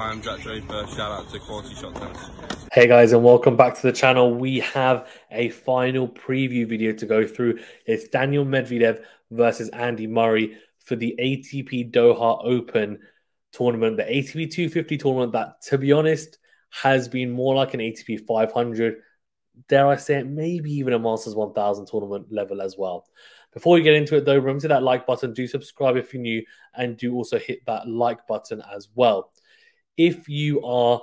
I'm Jack Draper. Shout out to Quality Shot Tennis. Hey guys, and welcome back to the channel. We have a final preview video to go through. It's Daniil Medvedev versus Andy Murray for the ATP Doha Open tournament, the ATP 250 tournament that, to be honest, has been more like an ATP 500. Dare I say it, maybe even a Masters 1000 tournament level as well. Before we get into it, though, remember to that like button, do subscribe if you're new, and do also hit that like button as well. If you are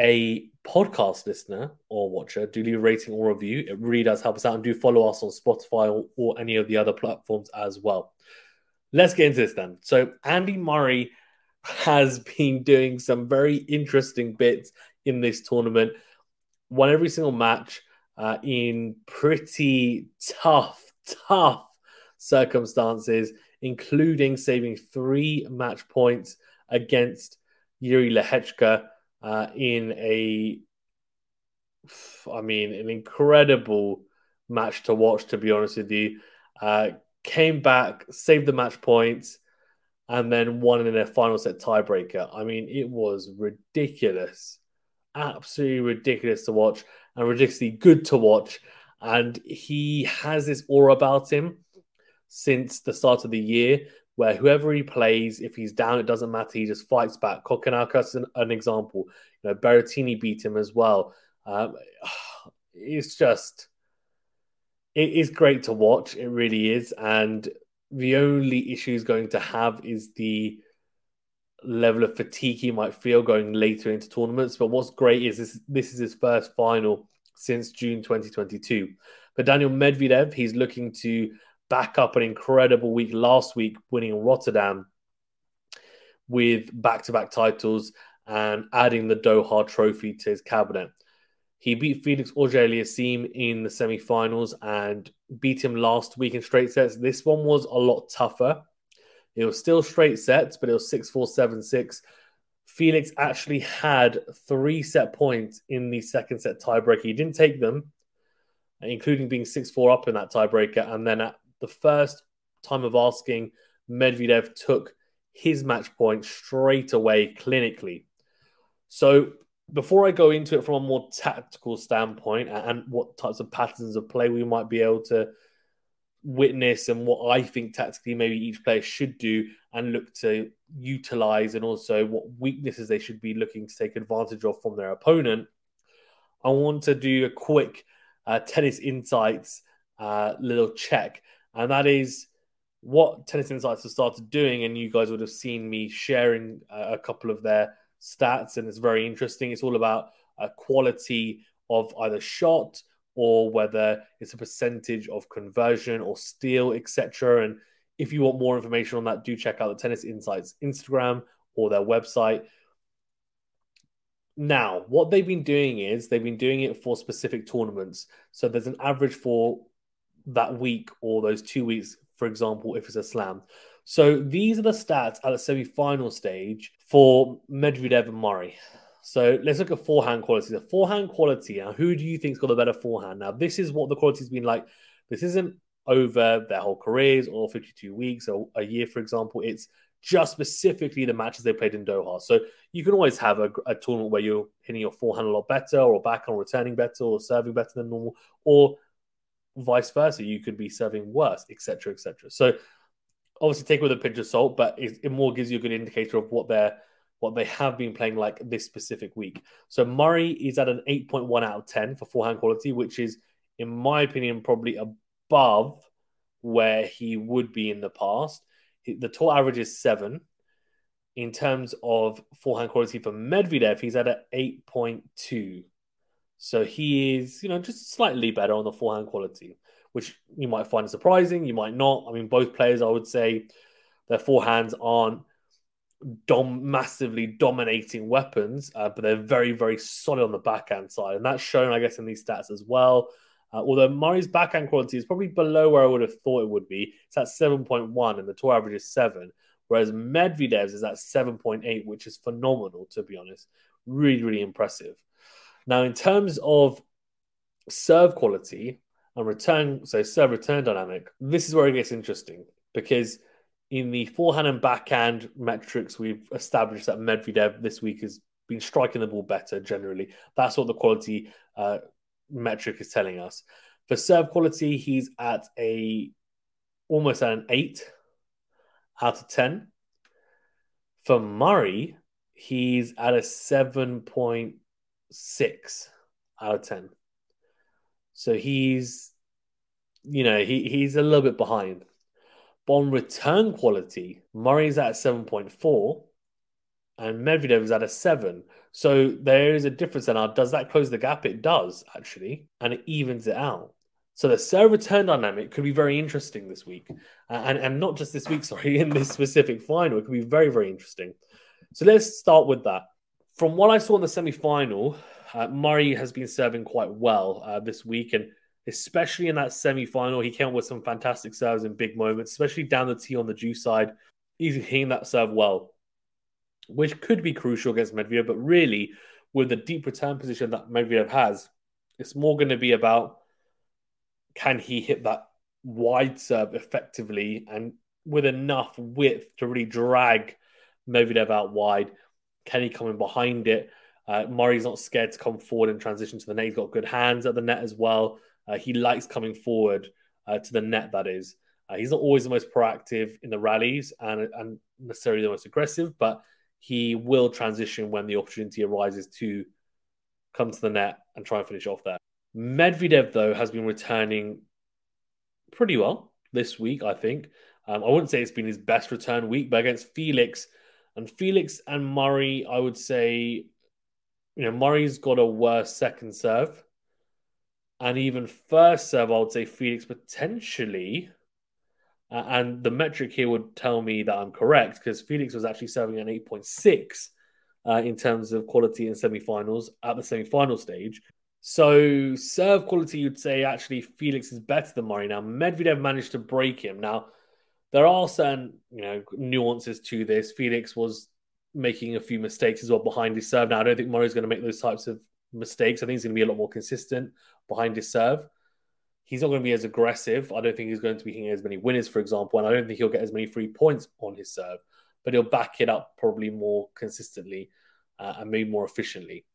a podcast listener or watcher, do leave a rating or review. It really does help us out. And do follow us on Spotify or, or any of the other platforms as well. Let's get into this then. So, Andy Murray has been doing some very interesting bits in this tournament. Won every single match uh, in pretty tough, tough circumstances, including saving three match points against Jiri Lehecka uh, in a, I mean, an incredible match to watch, to be honest with you. Uh, came back, saved the match points, and then won in a final set tiebreaker. I mean, it was ridiculous. Absolutely ridiculous to watch and ridiculously good to watch. And he has this aura about him since the start of the year where whoever he plays, if he's down, it doesn't matter. He just fights back. Kokkinakis an, an example. You know, Berrettini beat him as well. Um, it's just, it is great to watch. It really is. And the only issue he's going to have is the level of fatigue he might feel going later into tournaments. But what's great is this, this is his first final since June 2022. But Daniil Medvedev, he's looking to back up an incredible week last week, winning Rotterdam with back to back titles and adding the Doha trophy to his cabinet. He beat Felix Auger-Aliassime in the semi finals and beat him last week in straight sets. This one was a lot tougher. It was still straight sets, but it was 6 4 7 6. Felix actually had three set points in the second set tiebreaker. He didn't take them, including being 6 4 up in that tiebreaker. And then at the first time of asking, Medvedev took his match point straight away clinically. So before I go into it from a more tactical standpoint and what types of patterns of play we might be able to witness and what I think tactically maybe each player should do and look to utilize and also what weaknesses they should be looking to take advantage of from their opponent, I want to do a quick uh, tennis insights uh, little check and that is what Tennis Insights have started doing. And you guys would have seen me sharing a couple of their stats, and it's very interesting. It's all about a quality of either shot or whether it's a percentage of conversion or steal, etc. And if you want more information on that, do check out the Tennis Insights Instagram or their website. Now, what they've been doing is they've been doing it for specific tournaments. So there's an average for that week or those two weeks, for example, if it's a slam. So these are the stats at the semi-final stage for Medvedev and Murray. So let's look at forehand quality. The forehand quality. Now, who do you think's got the better forehand? Now, this is what the quality's been like. This isn't over their whole careers or 52 weeks or a year, for example. It's just specifically the matches they played in Doha. So you can always have a, a, tournament where you're hitting your forehand a lot better, or back on returning better, or serving better than normal, or vice versa. You could be serving worse, etc., etc. So obviously take it with a pinch of salt, but it, it, more gives you a good indicator of what they're what they have been playing like this specific week. So Murray is at an 8.1 out of 10 for forehand quality, which is, in my opinion, probably above where he would be in the past. The total average is seven. In terms of forehand quality for Medvedev, he's at an 8.2. So he is, you know, just slightly better on the forehand quality, which you might find surprising. You might not. I mean, both players, I would say, their forehands aren't dom- massively dominating weapons, uh, but they're very, very solid on the backhand side. And that's shown, I guess, in these stats as well. Uh, although Murray's backhand quality is probably below where I would have thought it would be. It's at 7.1 and the tour average is 7. Whereas Medvedev's is at 7.8, which is phenomenal, to be honest. Really, really impressive. Now, in terms of serve quality and return, so serve return dynamic, this is where it gets interesting because In the forehand and backhand metrics, we've established that Medvedev this week has been striking the ball better generally. That's what the quality uh, metric is telling us. For serve quality, he's at a almost at an eight out of ten. For Murray, he's at a seven point six out of ten. So he's, you know, he, he's a little bit behind. But on return quality, Murray's at 7.4 and Medvedev is at a 7. So there is a difference. Now, does that close the gap? It does, actually, and it evens it out. So the serve return dynamic could be very interesting this week. And, and not just this week, sorry, in this specific final. It could be very, very interesting. So let's start with that. From what I saw in the semi final, uh, Murray has been serving quite well uh, this week, and especially in that semi final, he came up with some fantastic serves in big moments, especially down the tee on the deuce side. He's hitting that serve well, which could be crucial against Medvedev, but really, with the deep return position that Medvedev has, it's more going to be about can he hit that wide serve effectively and with enough width to really drag Medvedev out wide? Can coming behind it? Uh, Murray's not scared to come forward and transition to the net. He's got good hands at the net as well. Uh, he likes coming forward uh, to the net, that is. Uh, he's not always the most proactive in the rallies and, and necessarily the most aggressive, but he will transition when the opportunity arises to come to the net and try and finish off there. Medvedev, though, has been returning pretty well this week, I think. Um, I wouldn't say it's been his best return week, but against Felix and Felix and Murray, I would say you know, Murray's got a worse second serve. And even first serve, I would say Felix potentially. Uh, and the metric here would tell me that I'm correct because Felix was actually serving an 8.6 uh, in terms of quality in semi-finals at the semi-final stage. So serve quality, you'd say actually Felix is better than Murray. Now Medvedev managed to break him. Now there are certain you know nuances to this. Felix was making a few mistakes as well behind his serve. Now, I don't think Murray's going to make those types of mistakes. I think he's going to be a lot more consistent behind his serve. He's not going to be as aggressive. I don't think he's going to be hitting as many winners, for example, and I don't think he'll get as many free points on his serve, but he'll back it up probably more consistently uh, and maybe more efficiently.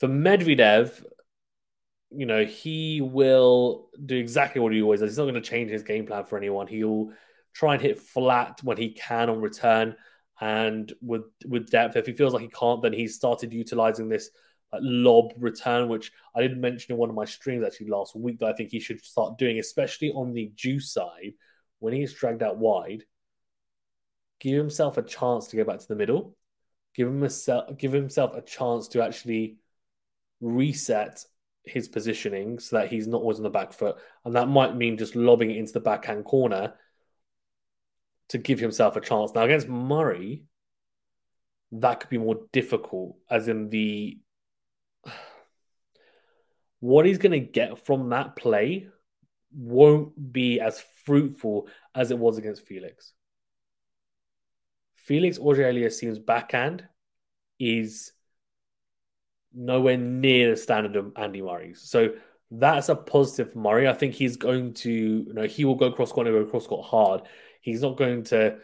For Medvedev, you know, he will do exactly what he always does. He's not going to change his game plan for anyone. He'll try and hit flat when he can on return and with with depth. If he feels like he can't, then he's started utilizing this like, lob return, which I didn't mention in one of my streams actually last week that I think he should start doing, especially on the deuce side when he's dragged out wide. Give himself a chance to go back to the middle. Give him a, give himself a chance to actually reset his positioning so that he's not always on the back foot. And that might mean just lobbing it into the backhand corner to give himself a chance. Now against Murray, that could be more difficult, as in the what he's going to get from that play won't be as fruitful as it was against Felix. Felix Auger-Aliassime's backhand is nowhere near the standard of Andy Murray's. So that's a positive for Murray. I think he's going to, you know, he will go cross court and go cross court hard. He's not going to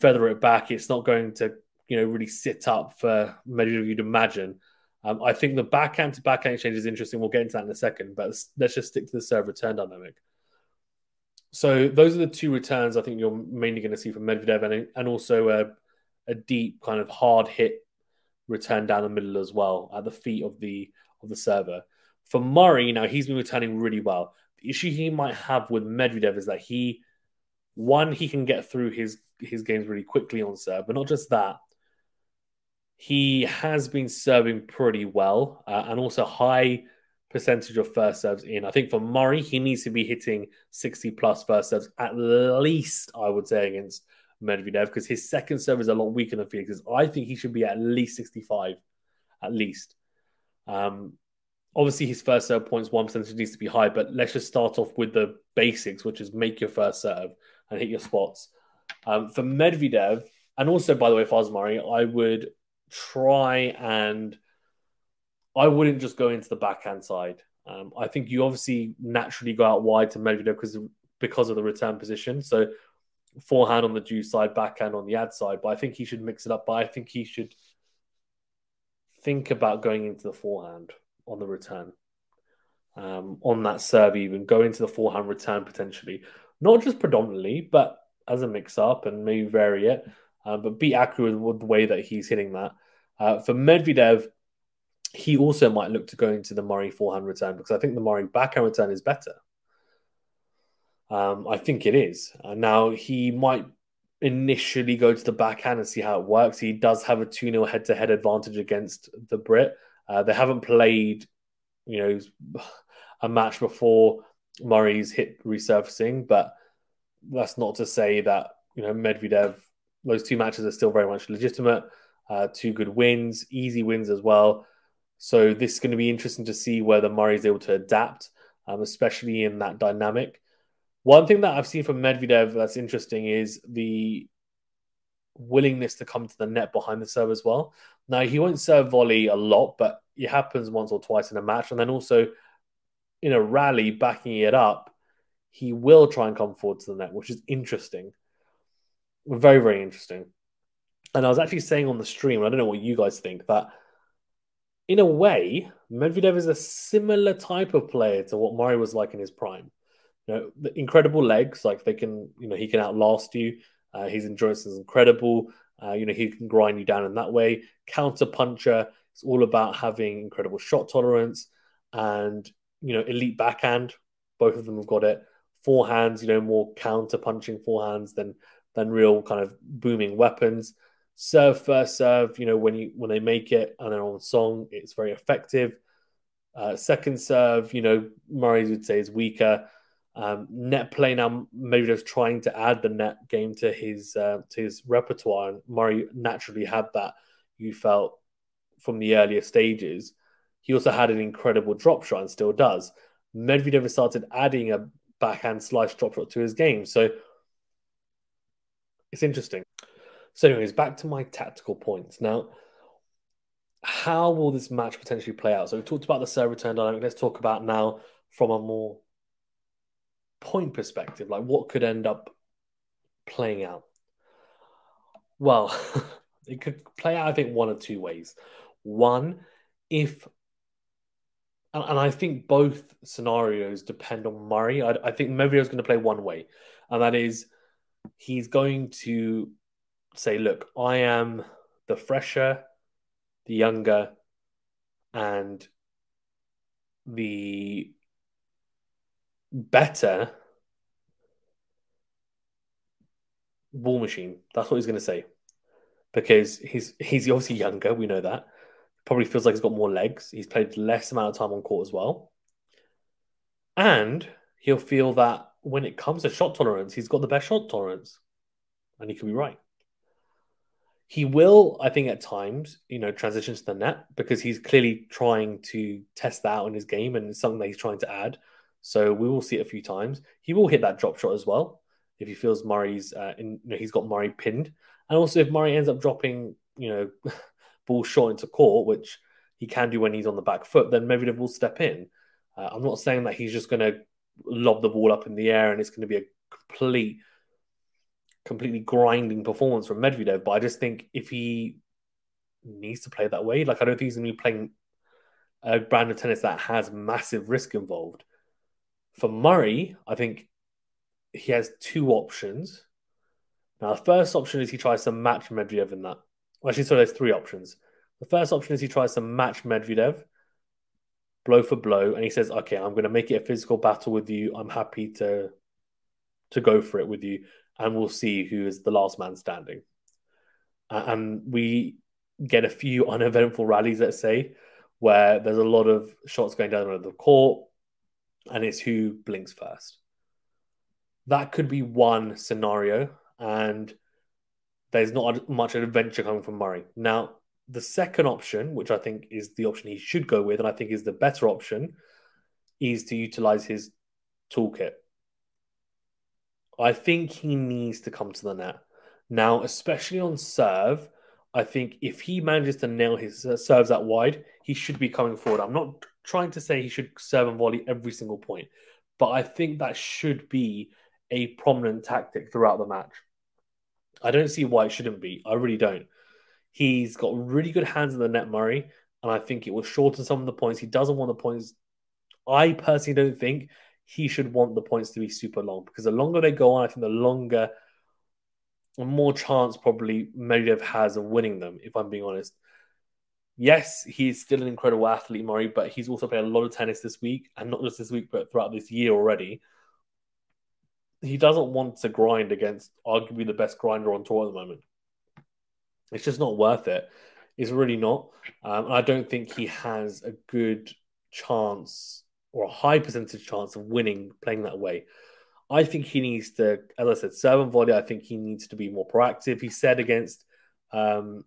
feather it back. It's not going to, you know, really sit up for of you'd imagine. Um, I think the backhand to backhand exchange is interesting. We'll get into that in a second, but let's, let's just stick to the serve return dynamic. So those are the two returns I think you're mainly going to see from Medvedev, and, and also a, a deep kind of hard hit return down the middle as well at the feet of the of the server. For Murray, now he's been returning really well. The issue he might have with Medvedev is that he one, he can get through his his games really quickly on serve, but not just that. He has been serving pretty well uh, and also high percentage of first serves in. I think for Murray, he needs to be hitting 60 plus first serves at least, I would say, against Medvedev because his second serve is a lot weaker than Felix's. I think he should be at least 65, at least. Um, obviously, his first serve points, one percentage needs to be high, but let's just start off with the basics, which is make your first serve and hit your spots. Um, for Medvedev, and also by the way, Faz Murray, I would try and I wouldn't just go into the backhand side. Um, I think you obviously naturally go out wide to Medvedev because because of the return position. So forehand on the deuce side, backhand on the ad side. But I think he should mix it up. But I think he should think about going into the forehand on the return. Um, on that serve, even go into the forehand return potentially, not just predominantly, but as a mix up and maybe vary it. Uh, but be accurate with the way that he's hitting that. Uh, for Medvedev, he also might look to go into the Murray forehand return because I think the Murray backhand return is better. Um, I think it is. Uh, now, he might initially go to the backhand and see how it works. He does have a 2 0 head to head advantage against the Brit. Uh, they haven't played, you know, a match before Murray's hip resurfacing, but that's not to say that, you know, Medvedev, those two matches are still very much legitimate. Uh, two good wins, easy wins as well. So this is going to be interesting to see whether Murray is able to adapt, um, especially in that dynamic. One thing that I've seen from Medvedev that's interesting is the willingness to come to the net behind the serve as well. Now he won't serve volley a lot, but it happens once or twice in a match, and then also in a rally backing it up, he will try and come forward to the net, which is interesting. Very, very interesting. And I was actually saying on the stream, I don't know what you guys think, that in a way, Medvedev is a similar type of player to what Murray was like in his prime. You know, the incredible legs, like they can, you know, he can outlast you. Uh, his endurance is incredible. Uh, you know, he can grind you down in that way. Counter puncher. It's all about having incredible shot tolerance and you know elite backhand. Both of them have got it. Forehands, you know, more counter punching forehands than than real kind of booming weapons. Serve first serve, you know, when you when they make it and they're on song, it's very effective. Uh, second serve, you know, Murray would say is weaker. Um, net play now, just trying to add the net game to his uh, to his repertoire, and Murray naturally had that. You felt from the earlier stages. He also had an incredible drop shot and still does. Medvedev started adding a backhand slice drop shot to his game, so it's interesting. So, anyways, back to my tactical points now. How will this match potentially play out? So we talked about the serve return dynamic. Let's talk about now from a more point perspective, like what could end up playing out? Well, it could play out, I think, one or two ways. One, if, and, I think both scenarios depend on Murray. I, I think Murray is going to play one way, and that is he's going to say, look, I am the fresher, the younger, and the better War Machine. That's what he's going to say because he's he's obviously younger. We know that. Probably feels like he's got more legs. He's played less amount of time on court as well, and he'll feel that when it comes to shot tolerance, he's got the best shot tolerance, and he could be right. He will, I think, at times, you know, transition to the net because he's clearly trying to test that out in his game, and it's something that he's trying to add. So we will see it a few times. He will hit that drop shot as well if he feels Murray's uh, in, you know, he's got Murray pinned, and also if Murray ends up dropping you know ball short into court, which he can do when he's on the back foot, then Medvedev will step in. Uh, I'm not saying that he's just going to lob the ball up in the air and it's going to be a complete, completely grinding performance from Medvedev. But I just think if he needs to play that way, like I don't think he's going to be playing a brand of tennis that has massive risk involved. For Murray, I think he has two options. Now, the first option is he tries to match Medvedev in that. Actually, so there's three options. The first option is he tries to match Medvedev blow for blow, and he says, "Okay, I'm going to make it a physical battle with you. I'm happy to to go for it with you, and we'll see who is the last man standing." And we get a few uneventful rallies, let's say, where there's a lot of shots going down the court and it's who blinks first. That could be one scenario, and there's not much adventure coming from Murray. Now, the second option, which I think is the option he should go with, and I think is the better option, is to utilize his toolkit. I think he needs to come to the net. Now, especially on serve, I think if he manages to nail his uh, serves out wide, he should be coming forward. I'm not trying to say he should serve and volley every single point, but I think that should be a prominent tactic throughout the match. I don't see why it shouldn't be. I really don't. He's got really good hands in the net, Murray, and I think it will shorten some of the points. He doesn't want the points. I personally don't think he should want the points to be super long because the longer they go on, I think the longer, more chance probably Medvedev has of winning them, if I'm being honest. Yes, he's still an incredible athlete, Murray, but he's also played a lot of tennis this week, and not just this week, but throughout this year already he doesn't want to grind against arguably the best grinder on tour at the moment. It's just not worth it. It's really not. Um, I don't think he has a good chance or a high percentage chance of winning playing that way. I think he needs to, as I said, serve and volley. I think he needs to be more proactive. He said against um,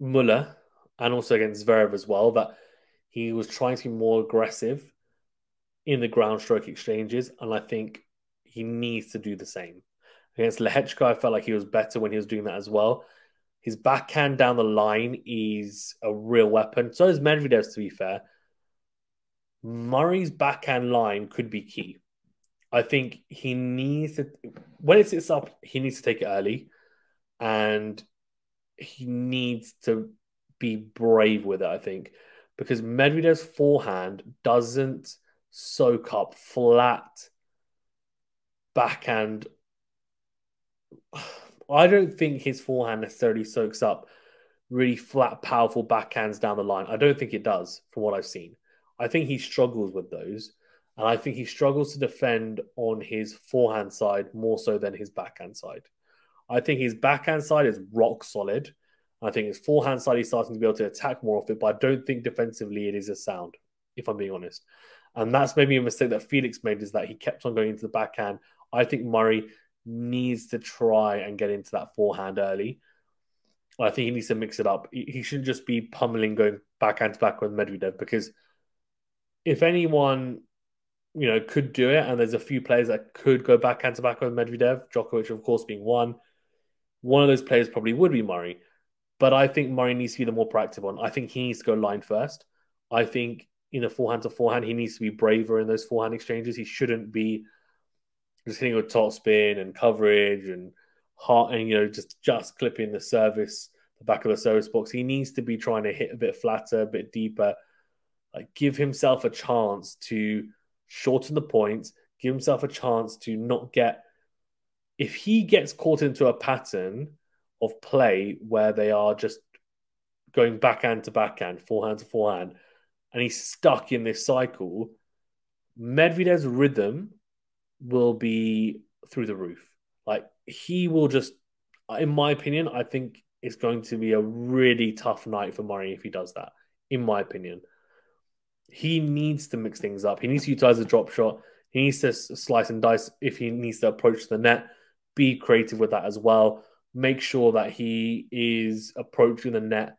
Muller and also against Zverev as well that he was trying to be more aggressive in the ground stroke exchanges, and I think he needs to do the same. Against Lehecka, I felt like he was better when he was doing that as well. His backhand down the line is a real weapon. So is Medvedev's, to be fair. Murray's backhand line could be key. I think he needs to, when it sits up, he needs to take it early and he needs to be brave with it, I think, because Medvedev's forehand doesn't soak up flat backhand. I don't think his forehand necessarily soaks up really flat, powerful backhands down the line. I don't think it does from what I've seen. I think he struggles with those. And I think he struggles to defend on his forehand side more so than his backhand side. I think his backhand side is rock solid. I think his forehand side he's starting to be able to attack more of it, but I don't think defensively it is a sound, if I'm being honest. And that's maybe a mistake that Felix made is that he kept on going into the backhand. I think Murray needs to try and get into that forehand early. I think he needs to mix it up. He shouldn't just be pummeling going backhand to back with Medvedev because if anyone, you know, could do it, and there's a few players that could go backhand to back with Medvedev, Djokovic, of course, being one. One of those players probably would be Murray. But I think Murray needs to be the more proactive one. I think he needs to go line first. I think in a forehand to forehand. He needs to be braver in those forehand exchanges. He shouldn't be just hitting a top spin and coverage and heart and you know just just clipping the service, the back of the service box. He needs to be trying to hit a bit flatter, a bit deeper, like give himself a chance to shorten the points, give himself a chance to not get. If he gets caught into a pattern of play where they are just going backhand to backhand, forehand to forehand, and he's stuck in this cycle, Medvedev's rhythm will be through the roof. Like he will just, in my opinion, I think it's going to be a really tough night for Murray if he does that. In my opinion, he needs to mix things up. He needs to utilize the drop shot. He needs to slice and dice if he needs to approach the net. Be creative with that as well. Make sure that he is approaching the net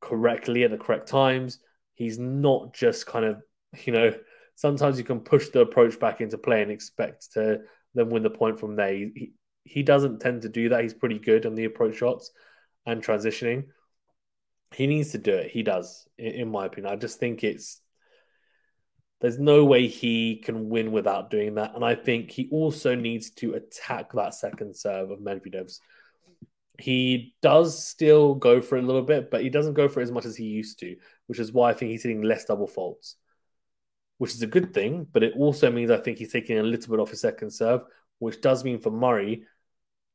correctly at the correct times he's not just kind of, you know, sometimes you can push the approach back into play and expect to then win the point from there. He, he doesn't tend to do that. He's pretty good on the approach shots and transitioning. He needs to do it. He does, in, my opinion. I just think it's there's no way he can win without doing that. And I think he also needs to attack that second serve of Medvedev's. He does still go for it a little bit, but he doesn't go for it as much as he used to, which is why I think he's hitting less double faults, which is a good thing. But it also means I think he's taking a little bit off his second serve, which does mean for Murray,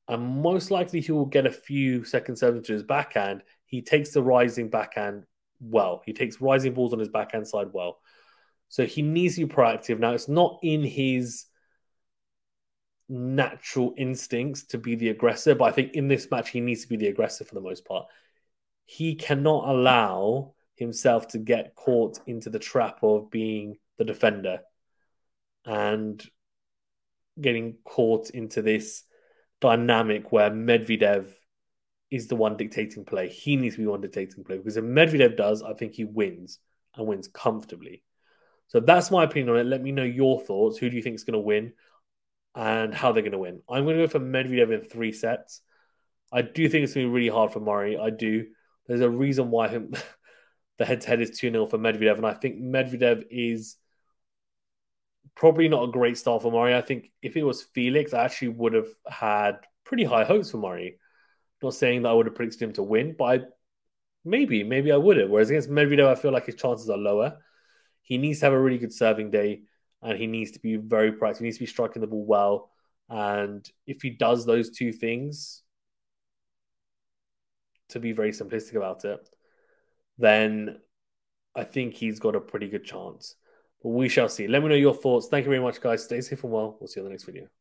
and most likely he will get a few second serves to his backhand. He takes the rising backhand well. He takes rising balls on his backhand side well. So he needs to be proactive. Now, it's not in his natural instincts to be the aggressor, but I think in this match he needs to be the aggressor for the most part. He cannot allow himself to get caught into the trap of being the defender and getting caught into this dynamic where Medvedev is the one dictating play. He needs to be one dictating play because if Medvedev does, I think he wins and wins comfortably. So that's my opinion on it. Let me know your thoughts. Who do you think is going to win? and how they're going to win. I'm going to go for Medvedev in three sets. I do think it's going to be really hard for Murray. I do. There's a reason why him, the head to head is 2 0 for Medvedev. And I think Medvedev is probably not a great start for Murray. I think if it was Felix, I actually would have had pretty high hopes for Murray. Not saying that I would have predicted him to win, but I, maybe, maybe I would have. Whereas against Medvedev, I feel like his chances are lower. He needs to have a really good serving day, and he needs to be very proactive. He needs to be striking the ball well, and if he does those two things, to be very simplistic about it, then I think he's got a pretty good chance. But we shall see. Let me know your thoughts. Thank you very much, guys. Stay safe and well. We'll see you on the next video.